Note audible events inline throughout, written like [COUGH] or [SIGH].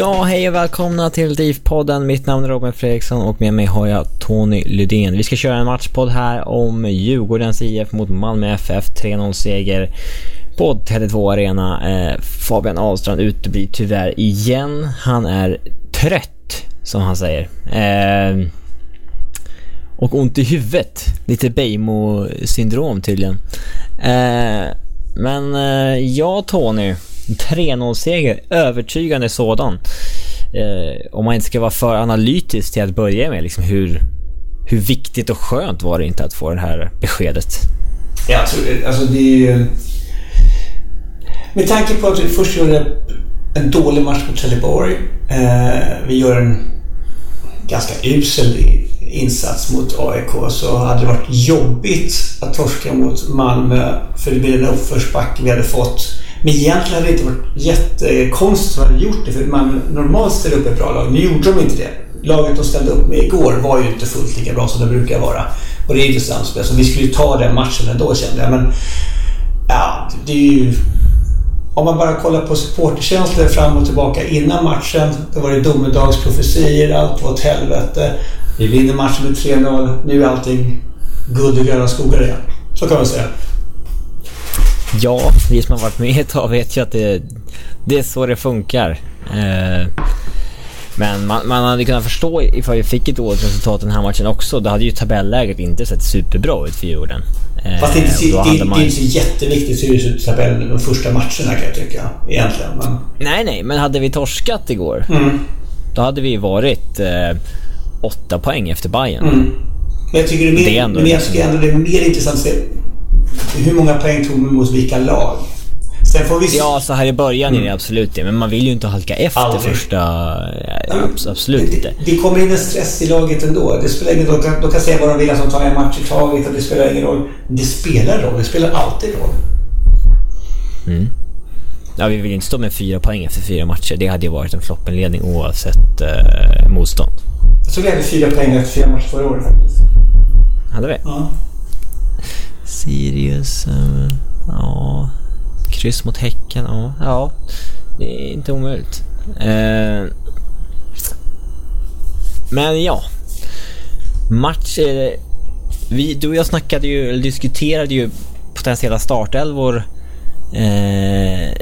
Ja, hej och välkomna till DIF-podden. Mitt namn är Robin Fredriksson och med mig har jag Tony Lydén. Vi ska köra en matchpodd här om Djurgårdens IF mot Malmö FF. 3-0 seger på Tele2 Arena. Eh, Fabian Ahlstrand uteblir tyvärr igen. Han är trött, som han säger. Eh, och ont i huvudet. Lite Beijmo-syndrom tydligen. Eh, men eh, ja, Tony. 3-0-seger, övertygande sådan. Eh, om man inte ska vara för analytisk till att börja med, liksom hur, hur viktigt och skönt var det inte att få det här beskedet? Ja, alltså det är ju... Med tanke på att vi först gjorde en dålig match mot Trelleborg. Eh, vi gör en ganska usel insats mot AIK så hade det varit jobbigt att torska mot Malmö för det blir en uppförsbacke vi hade fått. Men egentligen hade det inte varit jättekonstigt att hade gjort det för man normalt ställer upp ett bra lag. Nu gjorde de inte det. Laget de ställde upp med igår var ju inte fullt lika bra som det brukar vara. Och det är inte samspel. Så vi skulle ju ta den matchen ändå kände jag. Men ja, det är ju... Om man bara kollar på supporterkänslor fram och tillbaka innan matchen. Då var det domedagsprofetier, allt var åt helvete. Vi vinner matchen med 3-0. Nu är allting guld och gröna skogar igen. Så kan man säga. Ja, vi som har varit med ett tag vet ju att det, det är så det funkar. Eh, men man, man hade kunnat förstå ifall vi fick ett dåligt resultat den här matchen också. Då hade ju tabelläget inte sett superbra ut för Djurgården. Eh, Fast det är inte, det, man... det är inte så jätteviktigt hur det ser ut i tabellen de första matcherna kan jag tycka. Egentligen. Men... Nej, nej, men hade vi torskat igår. Mm. Då hade vi varit eh, åtta poäng efter Bayern. Mm. Men jag tycker det är mer, det är ändå, men jag tycker ändå det är mer intressant att se hur många poäng tog man mot vilka lag? Sen får vi... Ja, så här i början mm. är det absolut det. Men man vill ju inte halka efter Aldrig. första... Ja, absolut inte. Det, det, kommer in en stress i laget ändå. Det spelar ingen roll. De kan säga vad de vill, att de tar en match i taget och det spelar ingen roll. Det spelar roll. Det spelar alltid roll. Mm. Ja, vi vill inte stå med fyra poäng efter fyra matcher. Det hade ju varit en floppenledning oavsett eh, motstånd. Jag tror vi hade fyra poäng efter fyra matcher förra året faktiskt. Hade vi? Ja. Sirius... Eh, ja... Kryss mot Häcken, ja. Ja, det är inte omöjligt. Eh, men ja. Match... är vi, du och jag snackade ju, eller diskuterade ju potentiella startelvor eh,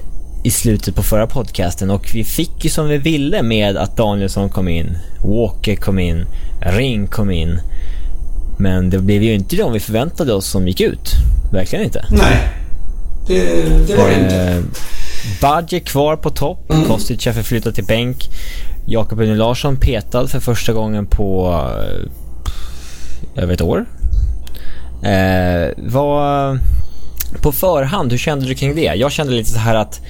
i slutet på förra podcasten och vi fick ju som vi ville med att Danielsson kom in, Walker kom in, Ring kom in. Men det blev ju inte de vi förväntade oss som gick ut. Verkligen inte. Nej, det, det var det inte. Eh, Badje kvar på topp. Mm. Kostic har förflyttat till bänk. Jakob Une Larsson petad för första gången på eh, över ett år. Eh, vad, på förhand, hur kände du kring det? Jag kände lite så här att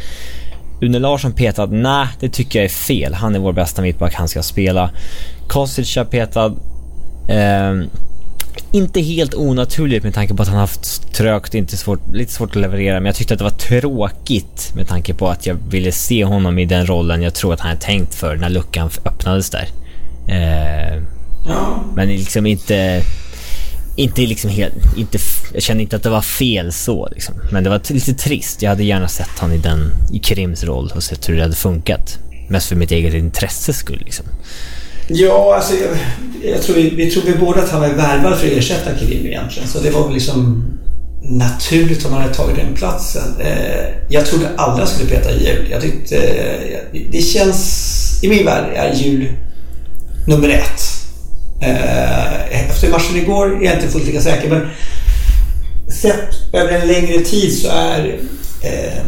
Une Larsson petad, nej det tycker jag är fel. Han är vår bästa mittback, han ska spela. Kostic har petad. Eh, inte helt onaturligt med tanke på att han haft trögt, inte svårt, lite svårt att leverera. Men jag tyckte att det var tråkigt med tanke på att jag ville se honom i den rollen jag tror att han är tänkt för när luckan öppnades där. Eh, men liksom inte... Inte liksom helt... Inte, jag kände inte att det var fel så liksom. Men det var lite trist. Jag hade gärna sett honom i den... I Krims roll och sett hur det hade funkat. Mest för mitt eget intresses skull liksom. Ja, alltså jag, jag tror vi, vi tror vi båda att han var värvad för att ersätta Krim egentligen. Så det var väl liksom naturligt om han hade tagit den platsen. Eh, jag trodde aldrig han skulle peta jul. Jag tyckte... Eh, det känns... I min värld är jul nummer ett. Eh, efter matchen igår är jag inte fullt lika säker men sett över en längre tid så är eh,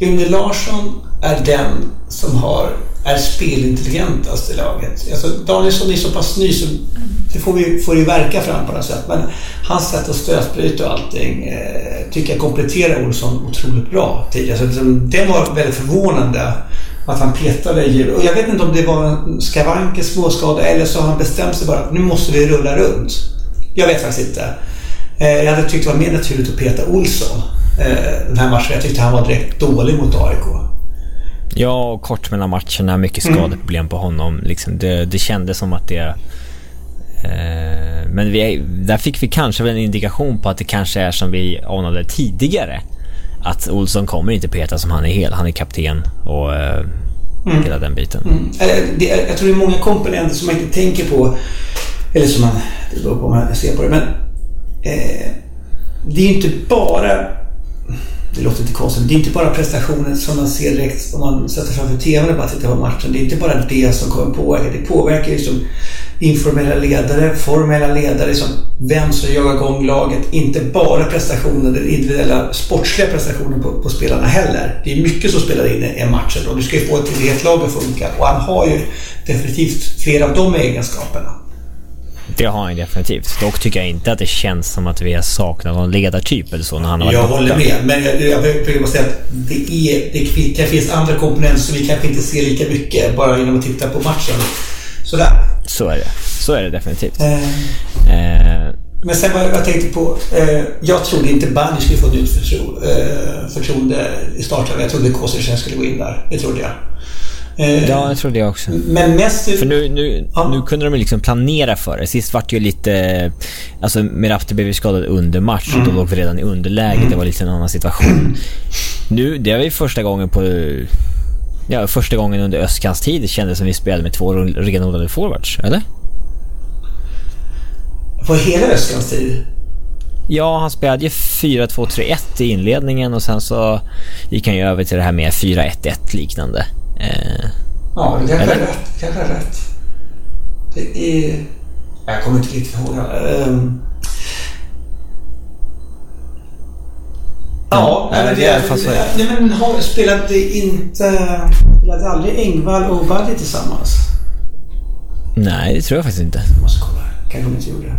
Une Larsson är den som har, är spelintelligentast alltså, i laget. Alltså Danielsson är så pass ny så det får, vi, får ju verka fram på något sätt. Men hans sätt att stötbryta och allting eh, tycker jag kompletterar Olsson otroligt bra tidigare. Så det var väldigt förvånande att han petade i Och jag vet inte om det var en skavank, en småskada eller så har han bestämt sig bara att nu måste vi rulla runt. Jag vet faktiskt inte. Eh, jag hade tyckt det var mer naturligt att peta Olsson eh, den här matchen. Jag tyckte han var direkt dålig mot AIK. Ja, och kort mellan matcherna, mycket skadeproblem på honom. Liksom det, det kändes som att det... Eh, men vi, där fick vi kanske en indikation på att det kanske är som vi anade tidigare. Att Olsson kommer inte peta som han är hel. Han är kapten och eh, hela den biten. Mm. Eh, jag tror det är många komponenter som man inte tänker på. Eller som man... Det beror på hur man ser på det. Men eh, det är ju inte bara... Det låter lite konstigt, men det är inte bara prestationen som man ser direkt om man sätter framför TVn och bara tittar på matchen. Det är inte bara det som kommer påverka. Det påverkar ju som informella ledare, formella ledare, som vem som jagar igång laget. Inte bara prestationen, den individuella sportsliga prestationen på, på spelarna heller. Det är mycket som spelar in i en match och du ska ju få ett helt lag att funka. Och han har ju definitivt flera av de egenskaperna. Det har han definitivt. Dock tycker jag inte att det känns som att vi har saknat någon ledartyp eller så när han har varit Jag håller med, men jag, jag vill bara säga att det, är, det, det finns andra komponenter som vi kanske inte ser lika mycket bara genom att titta på matchen. Sådär. Så är det. Så är det definitivt. Eh, Eh, Men sen vad jag tänkte på. Eh, jag trodde inte Bandy skulle få nytt förtro, eh, förtroende i starten. Jag trodde Kosicen skulle gå in där. Det trodde jag. Eh, ja, jag trodde jag också. Men mest... För nu, nu, Ja. nu kunde de liksom planera för det. Sist vart det ju lite... Alltså Merabti blev ju skadad under match och då låg vi redan i underläge. Det var lite en annan situation. Nu, det var ju första gången på... Ja, första gången under Öskans tid det kändes som vi spelade med två renodlade forwards, eller? På hela Öskans tid. Ja, han spelade ju 4-2-3-1 i inledningen och sen så gick han ju över till det här med 4-1-1 liknande. Eh, Ja, det kanske är rätt. Det kanske är rätt. Det är... Jag kommer inte riktigt ihåg. Um... Ja, Ja, men det är så. Nej, men har, spelade inte... Spelade aldrig Engvall och Buddy tillsammans? nej, det tror jag faktiskt inte. Jag måste kolla. Kanske de inte gjorde.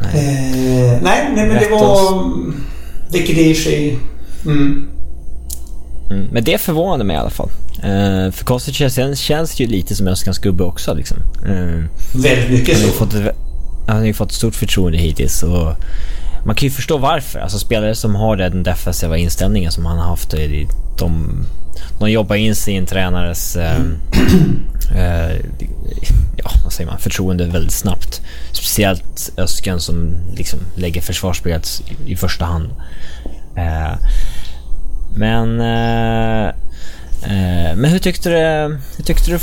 Nej, eh, nej, nej men det var... Vilket är i sig... Mm. Mm, men det förvånade mig i alla fall. Uh, för Kostic sen känns ju lite som Öskans gubbe också liksom. Eh, Väldigt mycket så. fått han har ju fått stort förtroende hittills och man kan ju förstå varför. Alltså spelare som har den defensiva inställningen som han har haft, det- de, de jobbar in sig i en tränares eh, eh, ja, vad säger man, förtroende väldigt snabbt. Speciellt Öskan som liksom lägger försvarsspelet i, första hand. Men... Eh, men hur tyckte du, hur tyckte du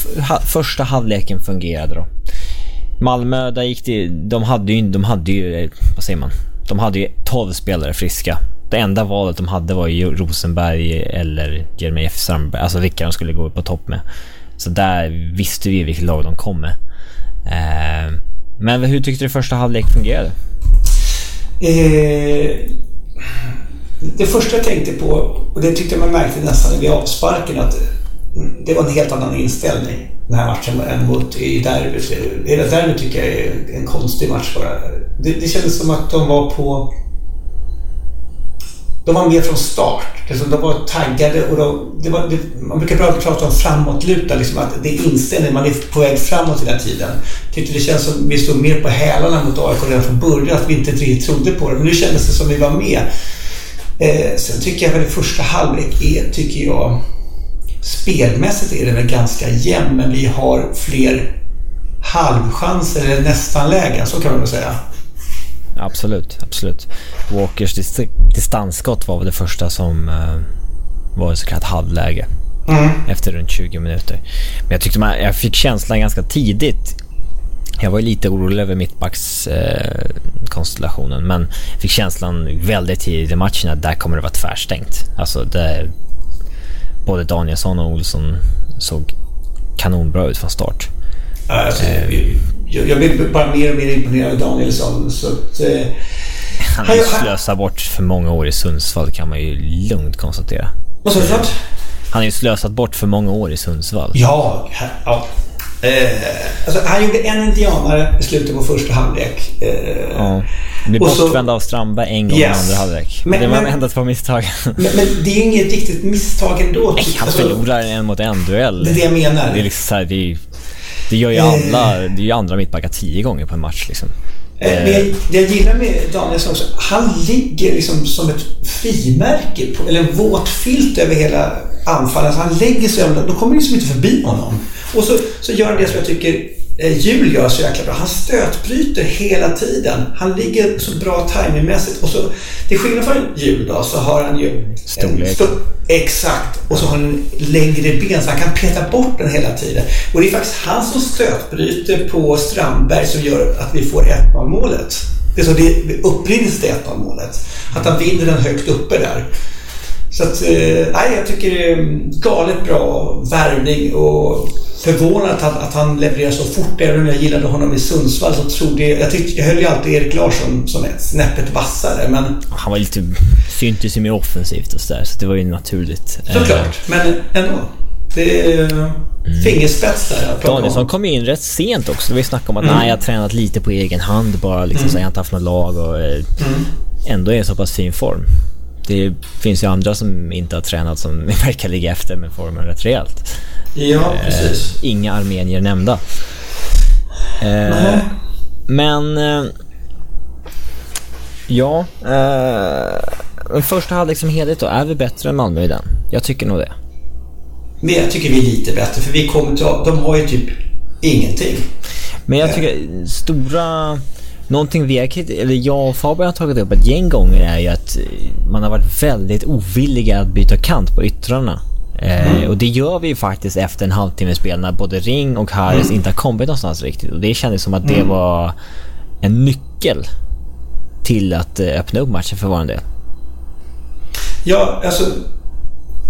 första halvleken fungerade då? Malmö, där gick det... De hade ju, de hade ju, eh, vad säger man? De hade ju 12 spelare friska. Det enda valet de hade var ju Rosenberg eller Jeremejeff Sandberg, alltså vilka de skulle gå upp på topp med. Så där visste vi vilket lag de kom med. Eh, men hur tyckte du första halvlek fungerade? Eh, det första jag tänkte på, och det tyckte man märkte nästan vid avsparken, att det var en helt annan inställning den här matchen än mot i derbyt. Hela derbyt tycker jag är en konstig match bara. Det, det kändes som att de var på... De var med från start. De var taggade och de, det var, det, man brukar prata om framåtluta, liksom att det är inställning, man är på väg framåt hela tiden. Tyckte det känns som att vi stod mer på hälarna mot AIK redan från början, att vi inte riktigt trodde på det. Men nu kändes det som att vi var med. Eh, sen tycker jag väl första halvlek är, tycker jag, spelmässigt är det väl ganska jämn, men vi har fler halvchanser eller nästan lägen, så kan man väl säga. Absolut, absolut. Walkers dist distansskott var väl det första som uh, var så kallat halvläge. Mm. Efter runt 20 minuter. Men jag tyckte man, jag fick känslan ganska tidigt. Jag var lite orolig över mittbackskonstellationen eh, men fick känslan väldigt tidigt i matchen att där kommer det vara tvärstängt. Alltså det, både Danielsson och Olsson såg kanonbra ut från start. Alltså, jag, jag blir bara mer och mer imponerad av Danielsson. Så att, eh, han har slösat bort för många år i Sundsvall kan man ju lugnt konstatera. Vad sa du? Han har ju slösat bort för många år i Sundsvall. Ja, ja. Eh, alltså, han gjorde en indianare i slutet på första halvlek. Eh, ja. Blir bortvänd av Strandberg en gång yes. i andra halvlek. Men, det var men, enda två misstag. Men, men, det är ju inget riktigt misstag ändå. Nej, han alltså, förlorar en mot en duell. Det är det jag menar. Det är liksom så här, det, det gör ju eh. alla, det är ju andra mittbackar tio gånger på en match liksom. Eh, men jag, det jag gillar med Danielsson också, han ligger liksom som ett frimärke, på, eller en våt filt över hela anfallet. Alltså han lägger sig då kommer liksom inte förbi honom. Och så, så gör han det som jag tycker eh, Jul gör så jäkla bra. Han stötbryter hela tiden. Han ligger så bra timingmässigt. Och så, till skillnad från Jul då, så har han ju... Storlek. Stor, exakt. Och så har han längre ben så han kan peta bort den hela tiden. Och det är faktiskt han som stötbryter på Strandberg som gör att vi får 1-0 målet. Det är så det upprinnelsen till 1-0 målet. Att han vinner den högt uppe där. Så att, eh, nej, jag tycker det är galet bra värvning och förvånad att han, att han levererar så fort. Även om jag gillade honom i Sundsvall så trodde jag... Jag, tyckte, jag höll ju alltid Erik Larsson som ett snäppet vassare, men... Han var lite... Syntes ju mer offensivt och sådär, så det var ju naturligt. Såklart, men ändå. Det är mm. fingerspets där. Danielsson kom in rätt sent också. Vi snackade om att mm. nej, jag har tränat lite på egen hand bara. Liksom, mm. så jag har inte haft något lag och eh, mm. ändå är i så pass fin form. Det finns ju andra som inte har tränat som [LAUGHS] verkar ligga efter med formen rätt rejält. Ja, eh, precis. inga armenier nämnda. Eh, men... Eh, ja. Eh, första halvlek som helhet då, är vi bättre än Malmö i den? Jag tycker nog det. Men jag tycker vi är lite bättre för vi kommer till, de har ju typ ingenting. Men jag tycker stora... Någonting vi har, eller jag och Fabian har tagit upp ett gäng gånger är ju att man har varit väldigt ovilliga att byta kant på yttrarna. Eh, mm. och det gör vi ju faktiskt efter en halvtimme spel när både Ring och Harris mm. inte har kommit någonstans riktigt. Och det kändes som att det mm. var en nyckel till att eh, öppna upp matchen för vår del. Ja, alltså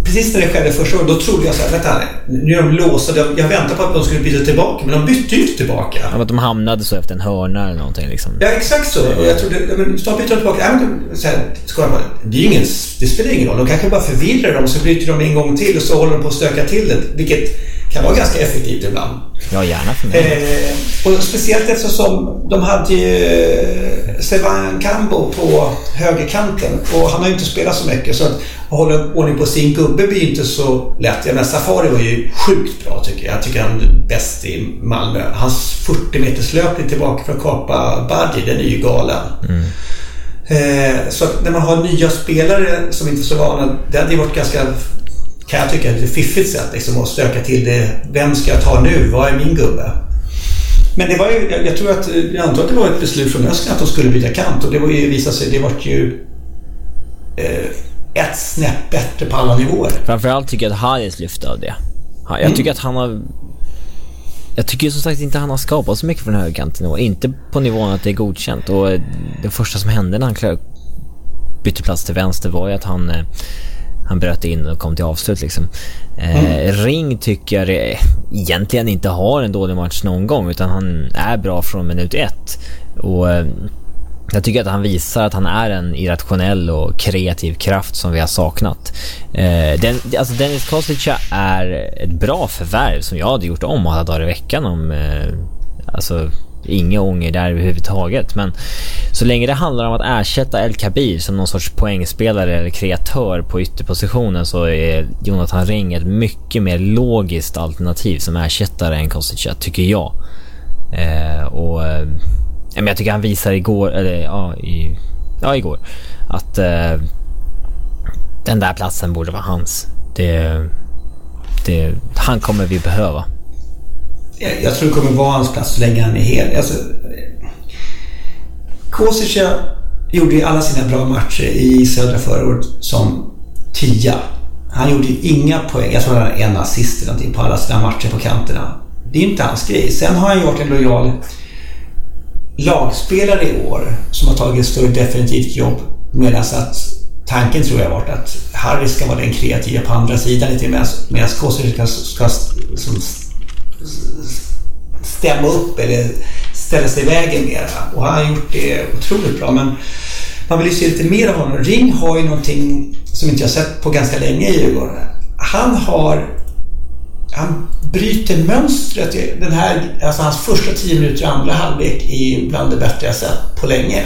precis när det skedde första gången, då trodde jag så här, vänta nu är de låsta. Jag väntade på att de skulle byta tillbaka, men de bytte ju inte tillbaka. Ja, att de hamnade så efter en hörna eller någonting liksom. Ja, exakt så. Och jag trodde, men snart byter de tillbaka. Ja, men, så här, ska de, det, är ingen, det spelar ingen roll. De kanske bara förvirrar dem, så byter de en gång till och så håller de på att stöka till det. Vilket kan vara ganska effektivt ibland. Ja, gärna för mig. Eh, och speciellt eftersom de hade ju eh, Sevan Kambo på högerkanten och han har ju inte spelat så mycket så att hålla ordning på sin gubbe blir inte så lätt. Jag menar, Safari var ju sjukt bra tycker jag. Jag tycker han är bäst i Malmö. Hans 40 meters löpning tillbaka för att kapa Badji, den är ju galen. Mm. Eh, så när man har nya spelare som inte är så vana, det hade ju varit ganska kan jag tycka, ett fiffigt sätt liksom, att stöka till det. Vem ska jag ta nu? Vad är min gubbe? Men det var ju, jag, jag tror att, jag antar att det var ett beslut från Öskan att de skulle byta kant och det var ju, visade sig, det var ju eh, ett snäpp bättre på alla nivåer. Framförallt tycker jag att Harris lyfte av det. Jag mm. tycker att han har... Jag tycker som sagt inte han har skapat så mycket från högerkanten och inte på nivån att det är godkänt. Och det första som hände när han bytte plats till vänster var ju att han... Han bröt in och kom till avslut liksom. Eh, mm. Ring tycker jag egentligen inte har en dålig match någon gång utan han är bra från minut ett. Och eh, jag tycker att han visar att han är en irrationell och kreativ kraft som vi har saknat. Eh, den, alltså Dennis Kostica är ett bra förvärv som jag hade gjort om alla dagar i veckan om... Eh, alltså, inga ånger där överhuvudtaget. Men så länge det handlar om att ersätta El Kabir som någon sorts poängspelare eller kreatör på ytterpositionen så är Jonathan Ring ett mycket mer logiskt alternativ som ersättare än Kostica, tycker jag. Eh, och eh, jag tycker han visar igår, eller ja, i, ja igår, att eh, den där platsen borde vara hans. Det, det, han kommer vi behöva. Jag, tror det kommer vara hans plats så länge han är hel. Alltså, Kosica gjorde ju alla sina bra matcher i södra förra året som tia. Han gjorde ju inga poäng. Jag tror han hade en assist eller någonting på alla sina matcher på kanterna. Det är inte hans grej. Sen har han ju varit en lojal lagspelare i år som har tagit ett större definitivt jobb medan att tanken tror jag har varit att Harry ska vara den kreativa på andra sidan lite medan Kostic ska, ska som, stämma upp eller ställa sig i vägen mera. Och han har gjort det otroligt bra. Men man vill ju se lite mer av honom. Ring har ju någonting som inte jag sett på ganska länge i Djurgården. Han har han bryter mönstret. Den här, alltså hans första tio minuter i andra halvlek är bland det bättre jag sett på länge.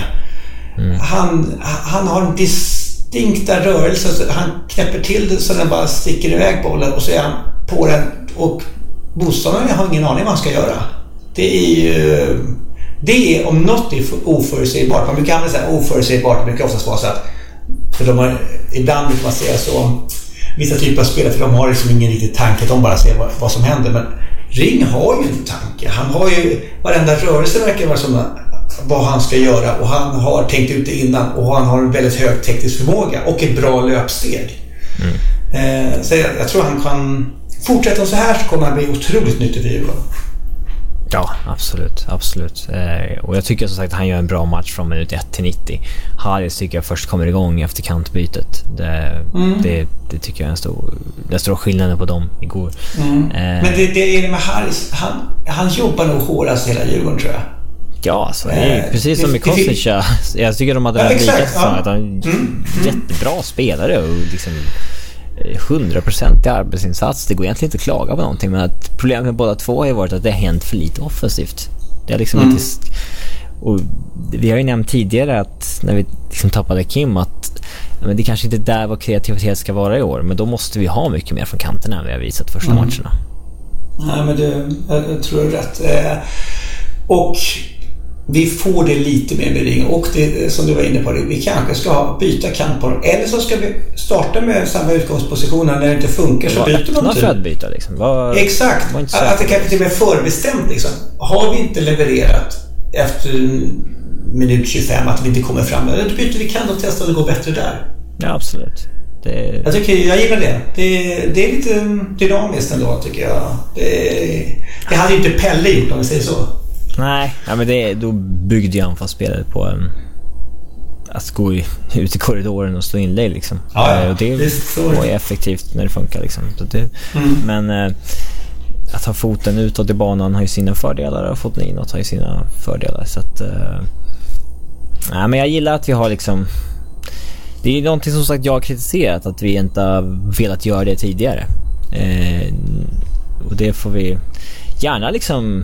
Mm. Han, han har en distinkta rörelse. Han knäpper till det så den bara sticker iväg bollen och så är han på den. Och motståndaren har ingen aning vad han ska göra. Det är ju... Det är om något är oförutsägbart. Man brukar använda så här oförutsägbart. Det brukar oftast vara så att... För de har, ibland brukar man säga så om vissa typer av spelare för de har liksom ingen riktig tanke. De bara ser vad, vad, som händer. Men Ring har ju en tanke. Han har ju... Varenda rörelse verkar vara som vad han ska göra och han har tänkt ut det innan och han har en väldigt hög teknisk förmåga och ett bra löpsteg. Mm. Eh, så jag, jag, tror han kan... Fortsätta så här så kommer han bli otroligt nyttig för Djurgården. Ja, absolut. absolut. Eh, och jag tycker som sagt att han gör en bra match från minut 1 till 90. Harris tycker jag först kommer igång efter kantbytet. Det, mm. det, det tycker jag är en stor, den stora skillnaden på dem igår. Mm. Eh, Men det, det är det med Harris. Han, han jobbar nog hårdast hela Djurgården tror jag. Ja, så det är eh, precis som med Kostica. Jag tycker de hade ja, likat ja. att han mm. mm. jättebra spelare och liksom hundraprocentig arbetsinsats. Det går egentligen inte att klaga på någonting men att problemet med båda två har ju varit att det har hänt för lite offensivt. Det har liksom mm. inte... Och vi har ju nämnt tidigare att när vi liksom tappade Kim att men det kanske inte är där vår kreativitet ska vara i år men då måste vi ha mycket mer från kanterna än vi har visat första mm. matcherna. Nej men det, jag tror du rätt. Eh, och vi får det lite mer med ring och det, som du var inne på, vi kanske ska byta kant på dem. Eller så ska vi starta med samma utgångspositioner. När det inte funkar så byter man typ. för att byta liksom. Var, Exakt. Var att det kanske till och med är förbestämt liksom. Har vi inte levererat efter minut 25 att vi inte kommer fram, då byter vi kant och testar om det går bättre där. Ja, absolut. Det... Jag, tycker, jag gillar det. det. det. är lite dynamiskt ändå tycker jag. Det, det hade ju inte Pelle gjort om vi säger så. Nej, ja, men det, då byggde ju anfallsspelet på um, att gå ut i korridoren och slå inlägg liksom. Ja, ja. Och det var ju effektivt när det funkar liksom. Det, mm. Men uh, att ha foten utåt i banan har ju sina fördelar och foten inåt har ju sina fördelar. Så att... Uh, nej, men jag gillar att vi har liksom... Det är någonting som sagt jag har kritiserat, att vi inte har velat göra det tidigare. Uh, och det får vi gärna liksom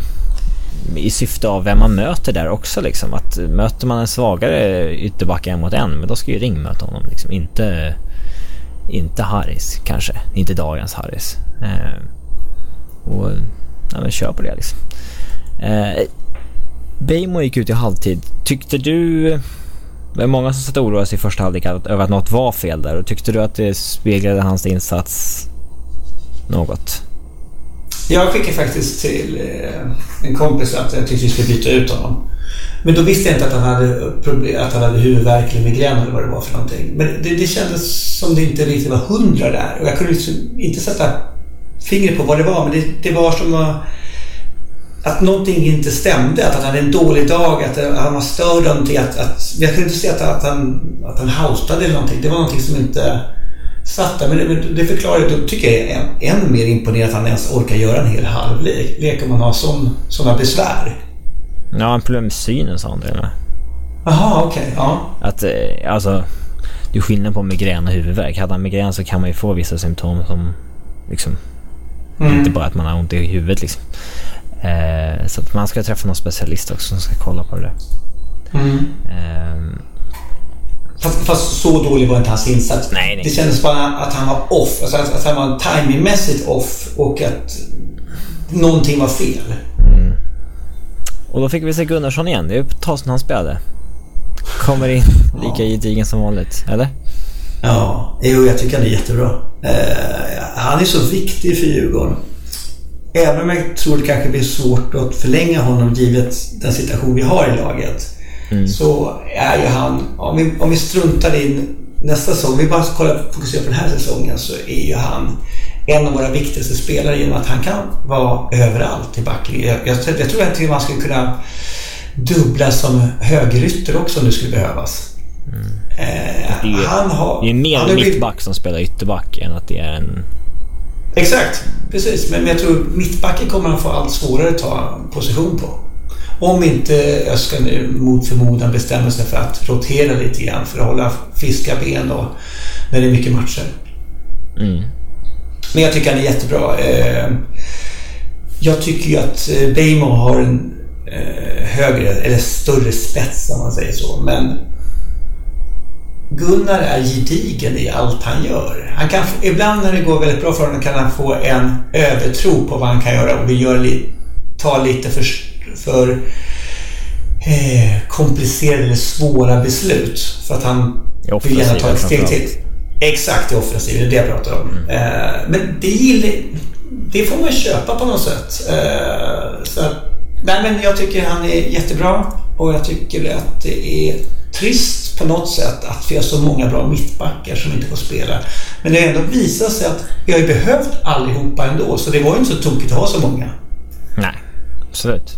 i syfte av vem man möter där också liksom. Att möter man en svagare ytterback en mot en, men då ska ju Ring möta honom liksom. Inte, inte Harris kanske. Inte dagens Harris. Eh, och ja, men kör på det liksom. Eh, Beijmo gick ut i halvtid. Tyckte du... Det var många som satt och oroade sig i första halvlek över att något var fel där. Och tyckte du att det speglade hans insats något? Jag skickade faktiskt till eh, en kompis att jag tyckte vi skulle byta ut honom. Men då visste jag inte att han hade, problem, att han hade huvudvärk eller migrän eller vad det var för någonting. Men det, det kändes som det inte riktigt var hundra där. Och jag kunde liksom inte sätta fingret på vad det var. Men det, det var som att någonting inte stämde. Att han hade en dålig dag, att eh, han var störd av någonting. Att, att, jag kunde inte se att, att, han, att han houstade eller någonting. Det var någonting som inte satt där. Men det, förklarar Då tycker jag än, än mer imponerande att han ens orkar göra en hel halvlek. Lek om man har sådana besvär. Ja, han problem med synen sa han det med. Jaha, okej. Okay, ja. Att, eh, alltså... Det är skillnad på migrän och huvudvärk. Hade han migrän så kan man ju få vissa symptom som liksom... Mm. Inte bara att man har ont i huvudet liksom. Eh, så att man ska träffa någon specialist också som ska kolla på det där. Mm. Eh, fast, fast, så dålig var inte hans insats. Nej, nej. Det kändes bara att han var off. Alltså att, att han var timingmässigt off och att någonting var fel. Mm. Och då fick vi se Gunnarsson igen. Det är ett tag sedan han spelade. Kommer in lika gedigen som vanligt, eller? Ja, jo, jag tycker han är jättebra. Eh, han är så viktig för Djurgården. Även om jag tror det kanske blir svårt att förlänga honom givet den situation vi har i laget. Mm. Så är ju han, om vi, om vi struntar in nästa säsong, vi bara kollar, fokuserar på den här säsongen så är ju han en av våra viktigaste spelare genom att han kan vara överallt i backlinjen. Jag, jag, jag tror att man skulle kunna dubbla som högerytter också om det skulle behövas. Mm. Eh, det är, han har, det är mer en mittback som spelar ytterback än att det är en... Exakt, precis. Men jag tror mittbacken kommer han få allt svårare att ta position på. Om inte Öskan nu mot förmodan bestämmer sig för att rotera lite grann för att hålla friska ben då när det är mycket matcher. Mm. Men jag tycker han är jättebra. Eh, jag tycker ju att eh, Beijmo har en högre eller större spets om man säger så. Men Gunnar är gedigen i allt han gör. Han kan, ibland när det går väldigt bra för honom kan han få en övertro på vad han kan göra och vill göra, ta lite för, för eh, komplicerade eller svåra beslut. För att han vill gärna ta ett steg till. Exakt, i offensiv. Det är det jag pratar om. Mm. Eh, men det, gillar, det får man köpa på något sätt. Eh, så, nej, men jag tycker han är jättebra och jag tycker att det är trist på något sätt att vi har så många bra mittbackar som inte får spela. Men det har ändå visat sig att vi har ju behövt allihopa ändå, så det var ju inte så tokigt att ha så många. Nej, absolut.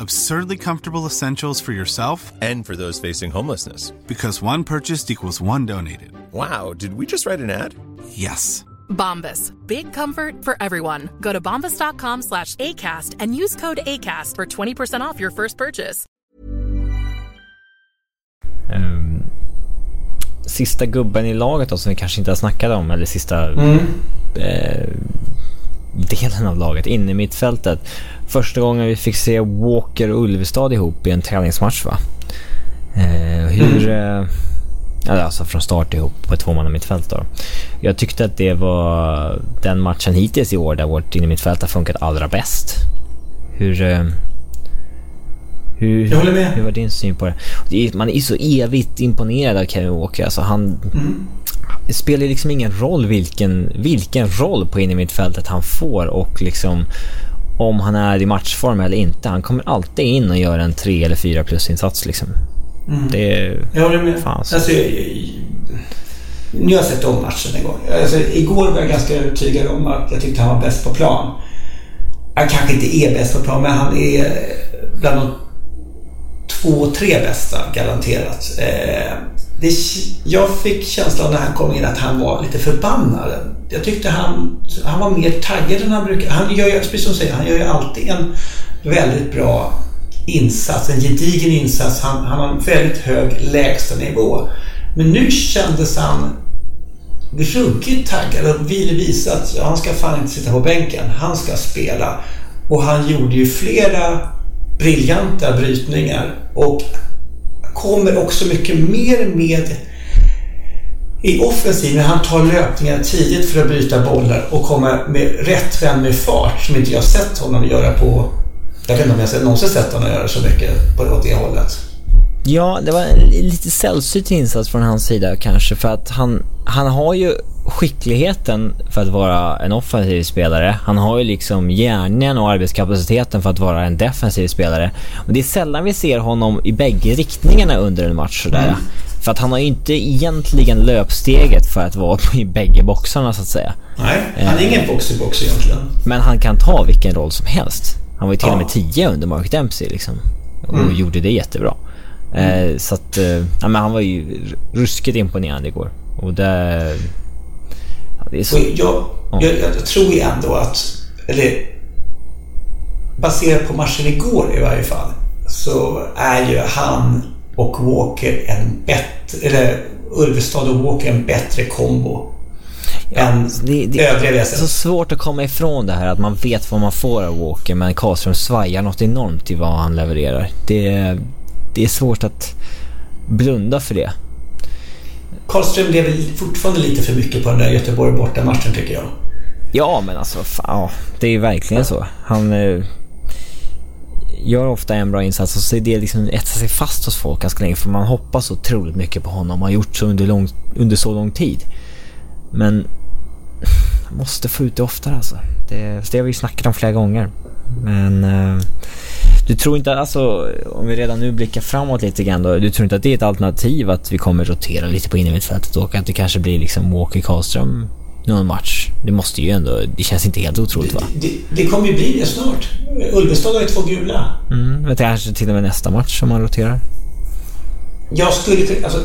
Absurdly comfortable essentials for yourself and for those facing homelessness. Because one purchased equals one donated. Wow, did we just write an ad? Yes. Bombas. Big comfort for everyone. Go to bombas.com slash ACAST and use code ACAST for 20% off your first purchase. Um, sista gubben i laget då som vi kanske inte har snackat om, eller sista mm. eh, delen av laget, inne i mittfältet. Första gången vi fick se Walker och Ulvestad ihop i en träningsmatch va? Eh, hur... Mm. Eh, alltså från start ihop på ett tvåmanna mittfält då. Jag tyckte att det var den matchen hittills i år där vårt innermittfält har funkat allra bäst. Hur... Eh, hur, jag håller med. Hur var din syn på det? Man är så evigt imponerad av Kevin Walker. Alltså han... Mm. Det spelar liksom ingen roll vilken, vilken roll på innermittfältet han får och liksom om han är i matchform eller inte. Han kommer alltid in och gör en 3 eller 4 plus insats liksom. Mm. Det. Jag håller med. Fan, alltså, jag, nu har jag sett om matchen en gång. alltså, igår var jag ganska övertygad om att jag tyckte han var bäst på plan. Han kanske inte är bäst på plan, men han är bland de två, tre bästa garanterat. Eh, det, jag fick känslan när han kom in att han var lite förbannad. Jag tyckte han, han var mer taggad än han brukar. Han gör ju, precis som du säger, han gör ju alltid en väldigt bra insats, en gedigen insats. Han, han har en väldigt hög lägstanivå. Men nu kändes han ruggigt taggad och ville visa att ja, han ska fan inte sitta på bänken. Han ska spela. Och han gjorde ju flera briljanta brytningar och kommer också mycket mer med i offensiven. Han tar löpningar tidigt för att bryta bollar och kommer med rätt vänd med fart som inte jag sett honom göra på... Jag vet inte om jag någonsin sett honom göra så mycket på, åt det hållet. Ja, det var en lite sällsynt insats från hans sida kanske för att han, han har ju skickligheten för att vara en offensiv spelare. Han har ju liksom hjärnan och arbetskapaciteten för att vara en defensiv spelare. Och det är sällan vi ser honom i bägge riktningarna under en match sådär. Mm. För att han har ju inte egentligen löpsteget för att vara [LAUGHS] i bägge boxarna så att säga. Nej, han är ingen box i box egentligen. Men han kan ta vilken roll som helst. Han var ju till ja. och med 10 under Mark Dempsey liksom. Och mm. gjorde det jättebra. Mm. Eh, så att, eh, ja, men han var ju ruskigt imponerande igår. Och det... Så... Jag, ja. jag, jag, tror ju ändå att, eller baserat på matchen igår i varje fall, så är ju han och Walker en bättre, eller Ulvestad och Walker en bättre kombo ja, än det, det, övriga Det är så svårt att komma ifrån det här att man vet vad man får av Walker men Karlström svajar något enormt i vad han levererar. Det, det är svårt att blunda för det. Karlström lever fortfarande lite för mycket på den där Göteborg borta-matchen tycker jag. Ja, men alltså fan, ja, det är ju verkligen så. Han eh, gör ofta en bra insats och så är det liksom etsar sig fast hos folk ganska länge för man hoppas så otroligt mycket på honom. och har gjort så under, lång, under så lång tid. Men han måste få ut det oftare alltså. Det, det har vi ju snackat om flera gånger. Men eh, du tror inte, alltså om vi redan nu blickar framåt lite grann då, du tror inte att det är ett alternativ att vi kommer rotera lite på innermittfältet och att det kanske blir liksom Walker Karlström någon match? Det måste ju ändå, det känns inte helt otroligt va? Det, det, det kommer ju bli det snart. Ulvestad har ju två gula. Mm, men kanske till och med nästa match som man roterar. Jag skulle alltså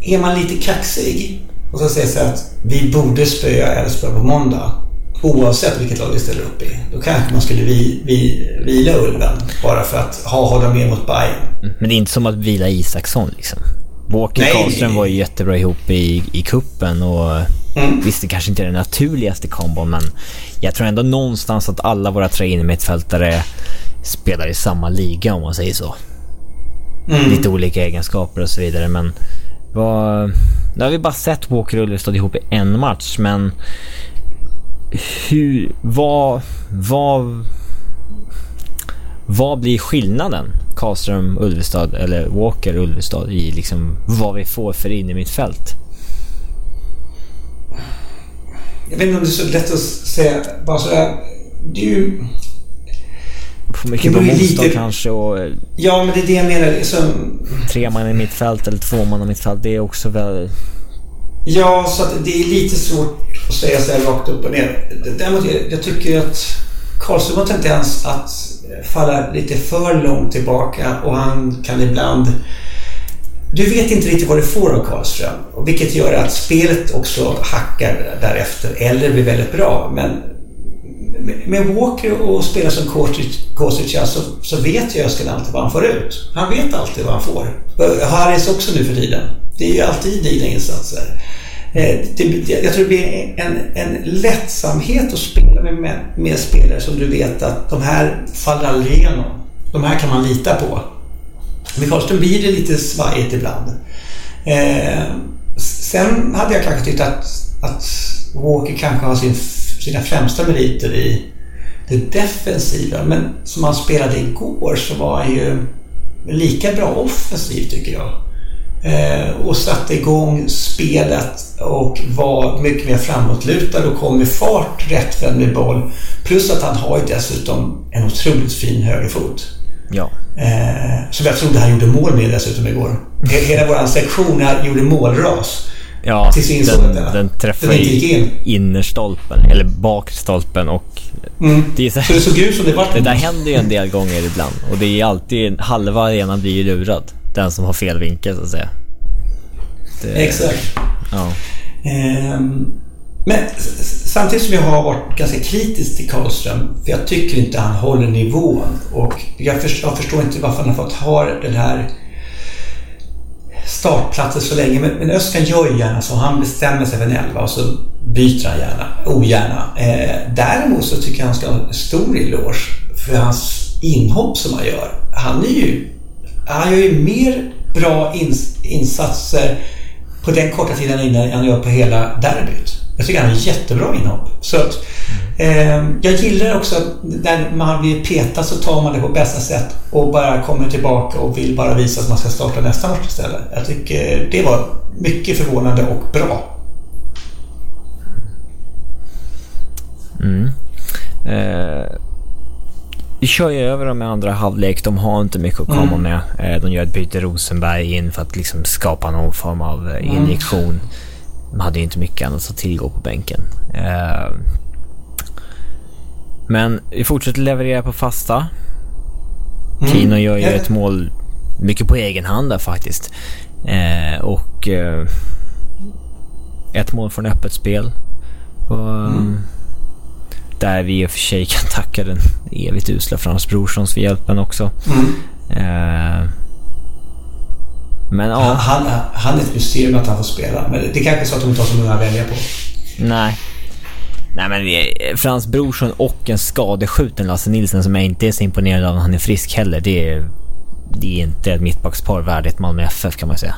Är man lite kaxig och så säger sig att vi borde spöa Elfsborg på måndag oavsett vilket lag vi ställer upp i. Då kanske man skulle vi, vi, vila Ulven bara för att ha honom med mot Bayern. Mm, men det är inte som att vila Isaksson liksom. Walker Nej. Karlström var ju jättebra ihop i, i kuppen och mm. visst, det kanske inte är den naturligaste kombon men jag tror ändå någonstans att alla våra tre innermittfältare spelar i samma liga om man säger så. Mm. Lite olika egenskaper och så vidare men vad... Nu har vi bara sett Walker och Ulvestad ihop i en match men hur, vad, vad, vad blir skillnaden? Karlström, Ulvestad eller Walker, Ulvestad i liksom vad vi får för in i mitt fält? Jag vet inte om det är så lätt att säga bara sådär. Det är ju... Får mycket på motstånd lite... kanske och... Ja, men det är det jag menar. Liksom... Tre man i mittfält eller två man i mittfält. Det är också väl... Ja, så att det är lite svårt och säga så här rakt upp och ner. Däremot jag, jag tycker att Karlström har tendens att eh, falla lite för långt tillbaka och han kan ibland... Du vet inte riktigt vad du får av Karlström, vilket gör att spelet också hackar därefter eller blir väldigt bra. Men med Walker och spela som Kostic så, så vet ju Öskan alltid vad han får ut. Han vet alltid vad han får. Harris också nu för tiden. Det är ju alltid dina insatser. Eh, typ, det, jag tror det blir en, en lättsamhet att spela med, med, med, spelare som du vet att de här faller aldrig igenom. De här kan man lita på. Med Karlström blir det lite svajigt ibland. Eh, sen hade jag kanske tyckt att, att Walker kanske har sin, sina främsta meriter i det defensiva. Men som han spelade igår så var han ju lika bra offensiv tycker jag. Eh, och satte igång spelet och var mycket mer framåtlutad och kom med fart rättvänd med boll. Plus att han har ju dessutom en otroligt fin högerfot. Ja. Eh, som jag trodde han gjorde mål med dessutom igår. Hela vår sektion här gjorde målras. Ja, den, den, den träffar den inte gick in. innerstolpen, eller bakstolpen och... Mm. Det, är så, Så det såg ut som det var det där händer ju en del gånger ibland och det är alltid, halva arenan blir ju lurad. Den som har fel vinkel så att säga. Det, Exakt. Ja. Ehm, men samtidigt som jag har varit ganska kritisk till Karlström, för jag tycker inte han håller nivån och jag, förstår, jag förstår inte varför han har fått ha den här startplatsen så länge. Men, men Öskan gör ju gärna så. Han bestämmer sig för en elva och så byter han gärna, ogärna. Eh, däremot så tycker jag han ska ha en stor eloge för hans inhopp som han gör. Han är ju, han gör ju mer bra ins, insatser på den korta tiden innan han gör på hela derbyt. Jag tycker han är jättebra inhopp. Så att, eh, jag gillar också att när man blir petad så tar man det på bästa sätt och bara kommer tillbaka och vill bara visa att man ska starta nästa match istället. Jag tycker det var mycket förvånande och bra. Mm. Eh, vi kör ju över dem i andra halvlek. De har inte mycket att komma Mm. med. Eh, de gör ett byte Rosenberg in för att liksom skapa någon form av eh, Mm. injektion. De hade ju inte mycket annat att tillgå på bänken. Eh, men vi fortsätter leverera på fasta. Mm. Kino gör ju ett mål mycket på egen hand där faktiskt. Och ett mål från öppet spel. Och, Mm. Där vi i och för sig kan [LAUGHS] tacka den evigt usla Frans Brorssons för hjälpen också. Mm. Eh, men Han, ja, han, han är ett mysterium att han får spela. Men det är kanske är så att de inte har så många att välja på. nej. Nej men vi- Frans Brorsson och en skadeskjuten Lasse Nilsson som jag inte är så imponerad av när han är frisk heller. Det är, det är inte ett mittbackspar värdigt Malmö FF kan man säga.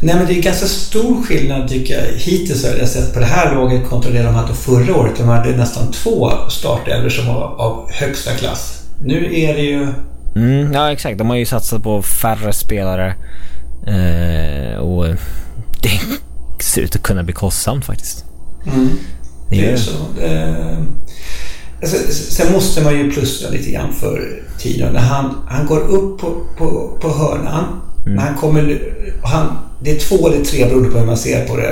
Nej men det är ganska stor skillnad tycker jag hittills har jag sett på det här laget kontra det de hade förra året. De hade nästan två startelvor som var av högsta klass. Nu är det ju... Mm, ja exakt, de har ju satsat på färre spelare. Eh, och det ser ut att kunna bli kostsamt faktiskt. Mm, Det är det. så. Eh, alltså, sen måste man ju plussa lite grann för Tino. När han, han går upp på, på, på hörnan. När han kommer... Han, det är två eller tre beroende på hur man ser på det.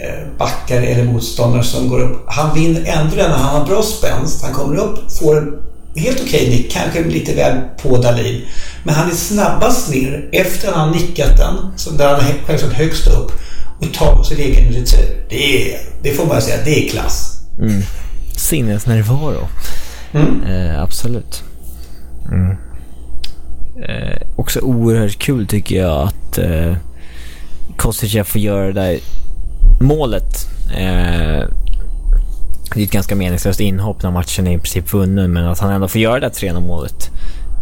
eh, Backar eller motståndare som går upp. Han vinner ändå den när han har bra spänst. Han kommer upp, får en helt okej nick. Kanske lite väl på Dalin. Men han är snabbast ner efter att han nickat den. Så där han självklart högst upp. Och tar sin egen retur. Det, är, det får man säga, det är klass. Mm. Sinnesnärvaro. Mm. Eh, absolut. Mm. Eh, också oerhört kul tycker jag att eh, Kostic får göra det där målet. Eh, det är ett ganska meningslöst inhopp när matchen är i princip vunnen men att han ändå får göra det där 3 målet.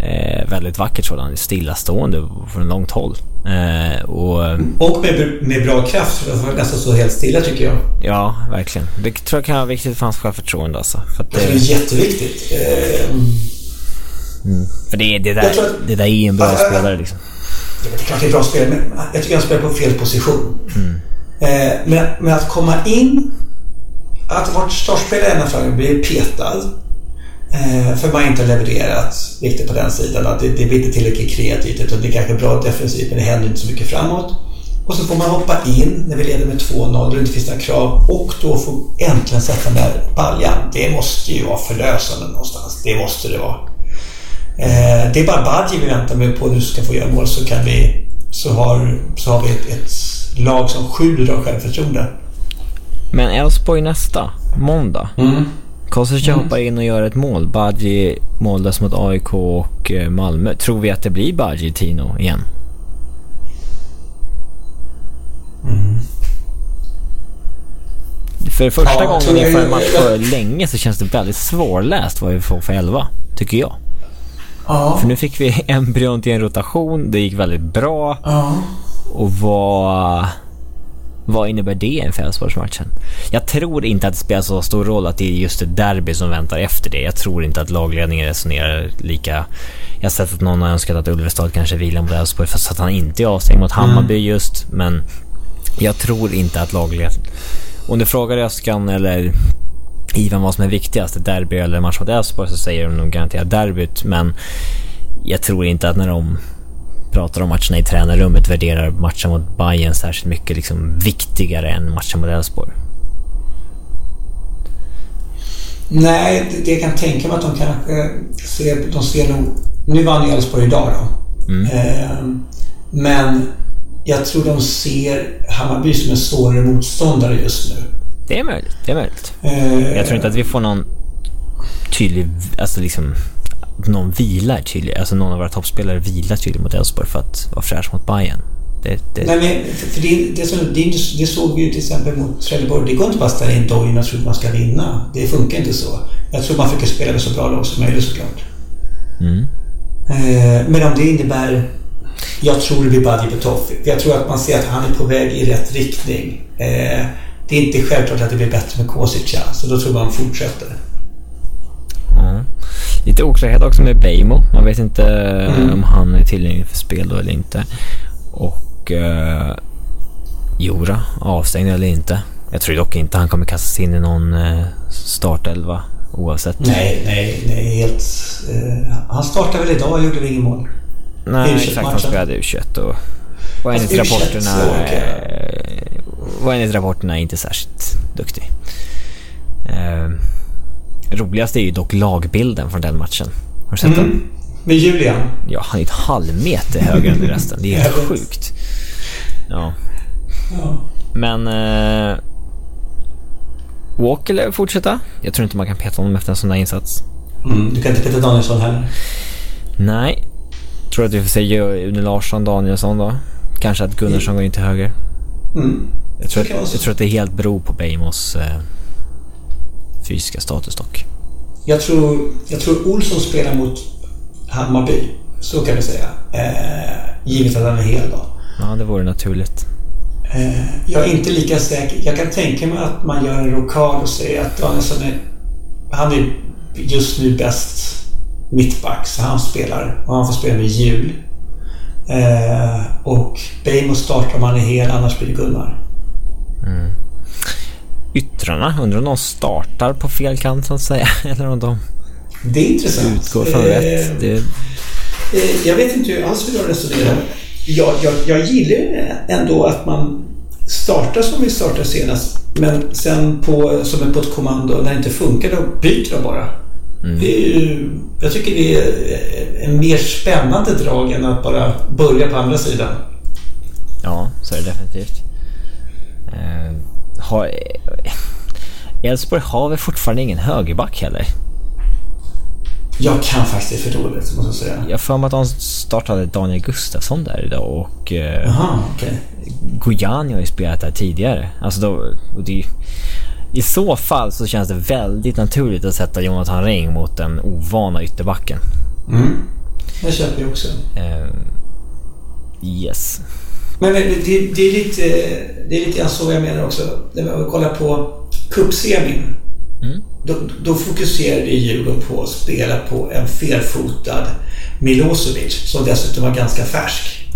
Eh, väldigt vackert sådant. Stillastående från långt håll. Eh, och Och med, med bra kraft. för Det var nästan så helt stilla tycker jag. ja, verkligen. Det tror jag kan vara viktigt för hans självförtroende alltså. För, att tror det är jätteviktigt. Eh, för det, det, där, att- det där är en bra spelare liksom. Det är det är bra spel, men jag tycker han spelar på fel position. Mm. Eh, men, men att komma in, att vara startspelare ena fram blir petad. Eh, för man inte har levererat riktigt på den sidan. Att det, det blir inte tillräckligt kreativt. Utan det är kanske bra defensivt men det händer inte så mycket framåt. Och så får man hoppa in när vi leder med 2-0 och det inte finns några krav. Och då få äntligen sätta den där baljan. Det måste ju vara förlösande någonstans. Det måste det vara. Eh, det är bara Badji vi väntar med på nu ska få göra mål så kan vi så har, så har vi ett, ett lag som sjuder av självförtroende. Men Elfsborg nästa, måndag. Mm. Kostic Mm. hoppar in och gör ett mål. Badji måldas mot AIK och eh, Malmö. Tror vi att det blir Badji Tino igen? För första Ja, gången inför en match för länge så känns det väldigt svårläst vad vi får för elva. Tycker jag. Ja. För nu fick vi [LAUGHS] embryon till en rotation. Det gick väldigt bra. Ja. Och vad... Vad innebär det inför Elfsborgsmatchen? Jag tror inte att det spelar så stor roll att det är just ett derby som väntar efter det. Jag tror inte att lagledningen resonerar lika... Jag har sett att någon har önskat att Ulvestad kanske vilar mot Elfsborg fast att han inte är avstängd mot Hammarby just. Men jag tror inte att lagledningen... Om du frågar Öskan eller Ivan vad som är viktigast, ett derby eller match mot Elfsborg så säger de nog garanterat derbyt. Men jag tror inte att när de pratar om matcherna i tränarrummet värderar matchen mot Bayern särskilt mycket liksom viktigare än matchen mot Elfsborg. Nej, det, det jag kan tänka mig att de kanske ser... De ser nog... Nu vann ju Elfsborg idag då. Mm. Eh, men jag tror de ser Hammarby som en svårare motståndare just nu. Det är möjligt. Det är möjligt. Eh, Jag tror inte att vi får någon tydlig, alltså liksom, någon vilar tydlig, alltså någon av våra toppspelare vilar tydligt mot Elfsborg för att vara fräsch mot Bayern. Det, det, Nej, men för det, det, som, det, det såg vi ju till exempel mot Trelleborg. Det går inte bara att ställa in dojorna och tro att man ska vinna. Det funkar inte så. Jag tror man försöker spela med så bra lag som möjligt såklart. mm. Eh, men om det innebär... Jag tror det blir Badji Betofi. Jag tror att man ser att han är på väg i rätt riktning. Eh, det är inte självklart att det blir bättre med Kosica, så då tror jag man fortsätter. Ja. Lite oklarhet också med Beijmo. Man vet inte Mm. om han är tillgänglig för spel då eller inte. Och uh, Jora, avstängd eller inte. Jag tror dock inte han kommer kastas in i någon uh, startelva oavsett. Nej, nej, nej. Helt... Eh, han startade väl idag och gjorde väl ingen mål. Nej, U21 exakt. Han spelade U21 och, och enligt Alltså, U21, rapporterna... så, okej. Eh, och enligt rapporterna inte särskilt duktig. Uh, roligast är ju dock lagbilden från den matchen. Har du sett den? Mm. Med Julian. Ja, han är ett halvmeter högre än resten. Det är helt [LAUGHS] sjukt. Ja. Ja. Men... Eh, Walker lär fortsätta. Jag tror inte man kan peta honom efter en sån där insats. Mm. Du kan inte peta Danielsson heller. Nej. Tror att vi får se Une Larsson, Danielsson då. Kanske att Gunnarsson går in till höger. Mm. Jag tror, att, jag tror att det helt beror på Beijmos eh, fysiska status dock. Jag tror, jag tror Olsson spelar mot Hammarby. Så kan vi säga. Eh, givet att han är hel då. Ja, det vore naturligt. Eh, jag är inte lika säker. Jag kan tänka mig att man gör en rockad och säger att Danielsson är... Han är just nu bäst mittback, så han spelar. Och han får spela med jul. Eh, och Beijmo startar om han är hel, annars blir det Gunnar. Yttrarna, undrar om de startar på fel kant så att säga. [LAUGHS] Eller om de Det är intressant. utgår från Eh, rätt. Det, Eh, Jag vet inte hur alls hur de resonerar. Jag, jag, jag gillar ändå att man startar som vi startade senast. Men sen på, som är på ett kommando, när det inte funkar då byter de bara. Är ju, jag tycker det är en mer spännande drag än att bara börja på andra sidan. Ja, så är det definitivt. Eh, har, Elfsborg har väl fortfarande ingen högerback heller? Jag kan faktiskt för dåligt, måste jag säga. Jag för mig att de startade Daniel Gustafsson där idag och eh, Jaha, okej. Gojani har ju spelat där tidigare. Alltså då, och det, I så fall så känns det väldigt naturligt att sätta Jonathan Ring mot den ovana ytterbacken. Mm. Det köper jag också. Eh, yes. Men det, det, det är lite det är lite grann så jag menar också. När man kollar på cupsemin. Mm. Då, då fokuserade Djurgården på att spela på en felfotad Milosevic som dessutom var ganska färsk.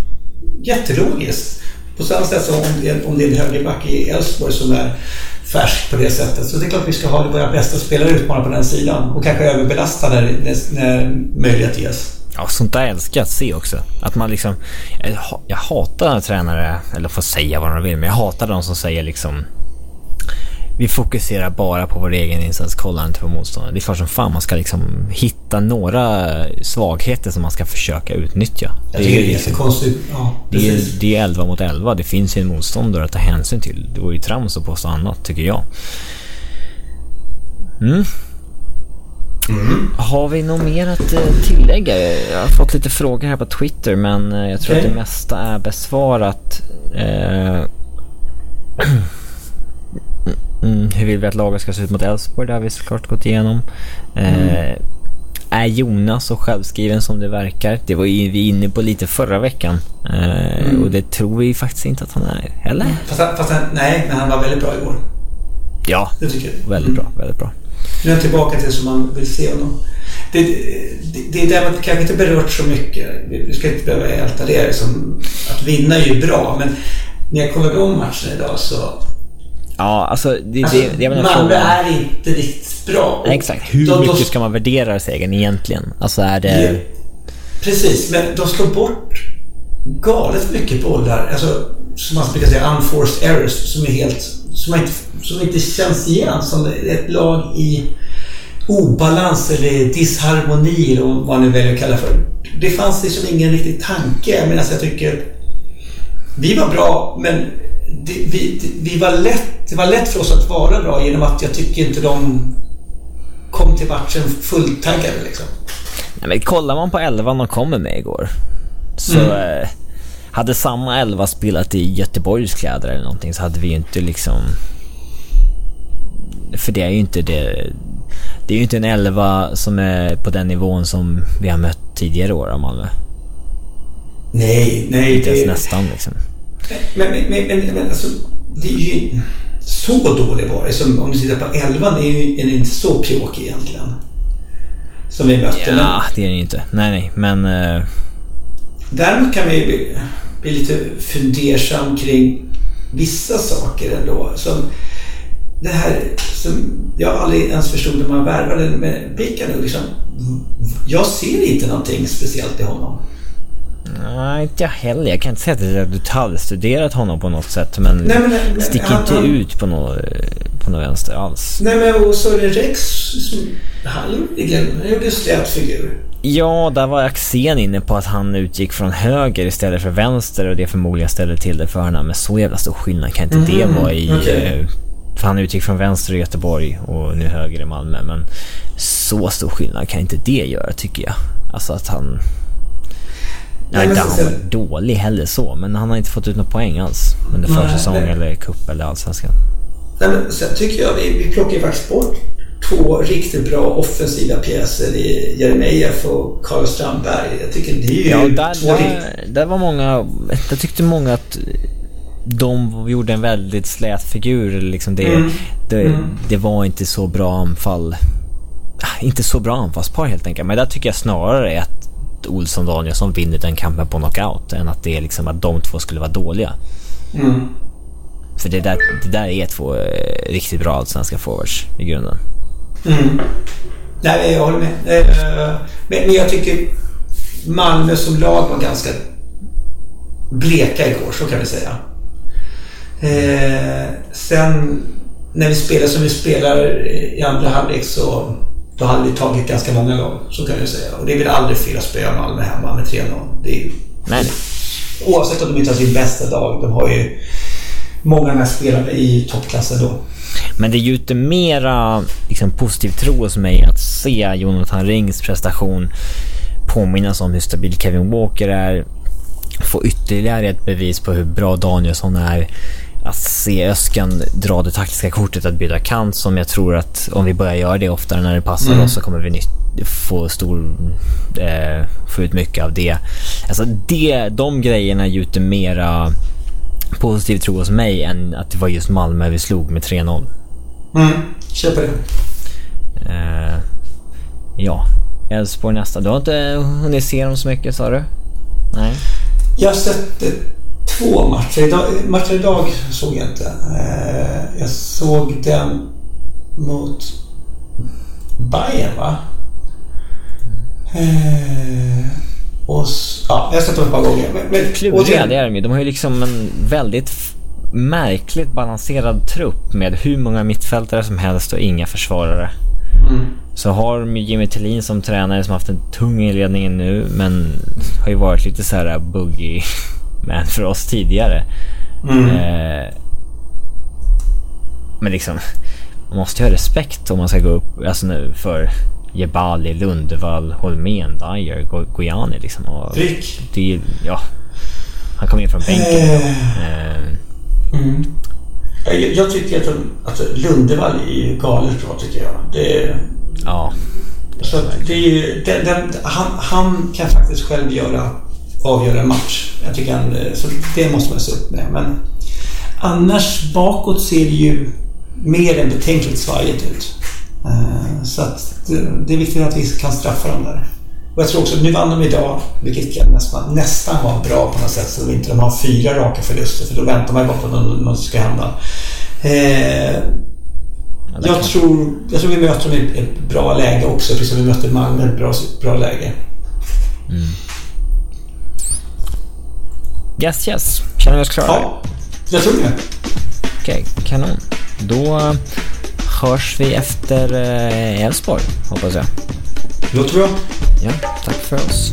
Jättelogiskt. På samma sätt som om det, är- om det är en högerback i Elfsborg som är färsk på det sättet. Så det är klart vi ska ha våra bästa spelare utmanade på den sidan och kanske överbelasta när, när, när möjlighet ges. Ja, sånt där älskar jag att se också. Att man liksom... Jag, ha- jag hatar tränare, eller får säga vad de vill, men jag hatar de som säger liksom... Vi fokuserar bara på vår egen insats, kollar inte på motståndaren. Det är klart som fan man ska liksom hitta några svagheter som man ska försöka utnyttja. Jag tycker det är liksom- jättekonstigt. Ja, det är, det är 11 mot 11. Det finns ju en motståndare att ta hänsyn till. Det vore ju trams att påstå annat, tycker jag. Mm. Har vi något mer att eh, tillägga? Jag har fått lite frågor här på Twitter men eh, jag tror Okej. att det mesta är besvarat. Eh, [CLEARS THROAT] mm, hur vill vi att laget ska se ut mot Elfsborg? Det har vi såklart gått igenom. Eh, Är Jonas så självskriven som det verkar? Det var ju vi inne på lite förra veckan. Eh, Och det tror vi faktiskt inte att han är. Eller? Fast, fast nej, men han var väldigt bra igår. Ja, Det tycker jag. väldigt bra. Väldigt bra. Nu är jag tillbaka till som man vill se honom. Det, det, det är däremot kanske inte berört så mycket. Vi ska inte behöva älta det. Liksom, att vinna är ju bra, men när jag kollade om matchen idag så... Ja, alltså det, Alltså, det, det Malmö fråga. är inte riktigt bra. Och Exakt. Hur de- de- mycket ska man värdera segern egentligen? Alltså är det... Precis, men de slår bort galet mycket bollar. Alltså, som man brukar säga, unforced errors. Som är helt... Som inte, som inte känns igen som ett lag i obalans eller disharmoni eller vad man nu väljer att kalla för. Det fanns liksom ingen riktig tanke. Medan jag tycker... Vi var bra, men det, vi, det, vi var lätt, det var lätt för oss att vara bra genom att jag tycker inte de kom till matchen fulltaggade liksom. Nej, men kollar man på elvan de kommer med igår så mm. Hade samma elva spelat i Göteborgs kläder eller någonting så hade vi ju inte liksom... För det är ju inte det... Det är ju inte en elva som är på den nivån som vi har mött tidigare år av Malmö. Nej, nej. Inte ens nästan liksom. Men, men, men, men alltså, det är ju... Så dålig var det. Som, om du tittar på elvan är ju är inte så pjåkig egentligen. Som vi mötte. Ja, men, det är den ju inte. Nej, nej, men... Uh... Däremot kan man blir lite fundersam kring vissa saker ändå. Som det här som jag aldrig ens förstod när man värvade med Bikanu. Liksom, jag ser inte någonting speciellt i honom. Nej, inte jag heller. Jag kan inte säga att jag har detaljstuderat honom på något sätt. Men, nej, men, men sticker han, inte han, ut på något, på något vänster alls. Nej, men och det Rex. Han gjorde en slät figur. Ja, där var Axén inne på att han utgick från höger istället för vänster och det förmodligen ställde till det för honom. Men så jävla stor skillnad kan inte mm, det vara i... Okay. Eh, för han utgick från vänster i Göteborg och nu höger i Malmö. Men så stor skillnad kan inte det göra tycker jag. Alltså att han... Nej, inte han var dålig heller så, men han har inte fått ut några poäng alls under försäsong eller cup eller allsvenskan. Nej, men sen tycker jag vi, vi plockar ju faktiskt bort två riktigt bra offensiva pjäser i Jeremejeff och Carl Strandberg. Jag tycker det är ju ja, där, två där, där var många... Jag tyckte många att de gjorde en väldigt slät figur. Liksom det, mm. Det, mm. det var inte så bra anfall. Inte så bra anfallspar helt enkelt. Men där tycker jag snarare att Olsson och Danielsson vinner den kampen på knockout än att det är liksom att de två skulle vara dåliga. Mm. För det där, det där är två eh, riktigt bra allsvenska forwards i grunden. Mm. Nej, jag håller med. Eh, men jag tycker Malmö som lag var ganska bleka igår, så kan vi säga. Eh, sen när vi spelar som vi spelar i andra halvlek så då hade vi tagit ganska många lag, så kan jag säga. Och det är väl aldrig fel att spöa Malmö hemma med 3-0. Det är, Nej. Oavsett om de inte har sin bästa dag. De har ju många med spelare i toppklassen då. Men det gjuter mera liksom, positiv tro hos mig att se Jonathan Rings prestation påminnas om hur stabil Kevin Walker är. Få ytterligare ett bevis på hur bra Danielsson är att se Öskan dra det taktiska kortet att byta kant som jag tror att om vi börjar göra det oftare när det passar mm. oss så kommer vi få stor... Eh, få ut mycket av det. Alltså det, de grejerna gjuter mera positiv tro hos mig än att det var just Malmö vi slog med 3-0. Mm, köper det. Eh, ja, Elfsborg nästa. Du har inte hunnit se dem så mycket sa du? Nej. Jag har sett två matcher. Idag, matcher idag såg jag inte. Eh, jag såg den mot Bayern va? Eh, och, ja, jag har sett dem ett par gånger. Men, men, Kluriga det är de ju. De har ju liksom en väldigt märkligt balanserad trupp med hur många mittfältare som helst och inga försvarare. Mm. Så har de Jimmy Tillin som tränare som haft en tung inledning nu men har ju varit lite så här buggy [LAUGHS] man för oss tidigare. Mm. Eh, men liksom, man måste ju ha respekt om man ska gå upp alltså nu för Jebali, Lundevall, Holmén, Dyer, Gojani liksom. Och Frick. Det, ja, han kom in från bänken. Eh. Eh. Mm. Jag, jag, tycker att alltså, Lundevall är ju galet bra tycker jag. Det, ja. Det så det är ju, den, den, han, han kan faktiskt själv göra avgöra en match. Jag tycker han, så det måste man se upp med. Men annars bakåt ser det ju mer än betänkligt svajigt ut. Eh, så att det är viktigt att vi kan straffa dem där. Och jag tror också, nu vann de idag, vilket kan nästan, nästan var bra på något sätt, så att inte de har fyra raka förluster, för då väntar man ju bara på att något ska hända. Eh, jag, tror, jag tror vi möter dem i ett bra läge också, precis som vi mötte Malmö i ett bra, bra läge. Mm. Yes, yes. Känner vi oss klara? Ja, jag tror det. Okej, kanon. Då hörs vi efter eh, Elfsborg, hoppas jag. Låter bra. Ja, tack för oss.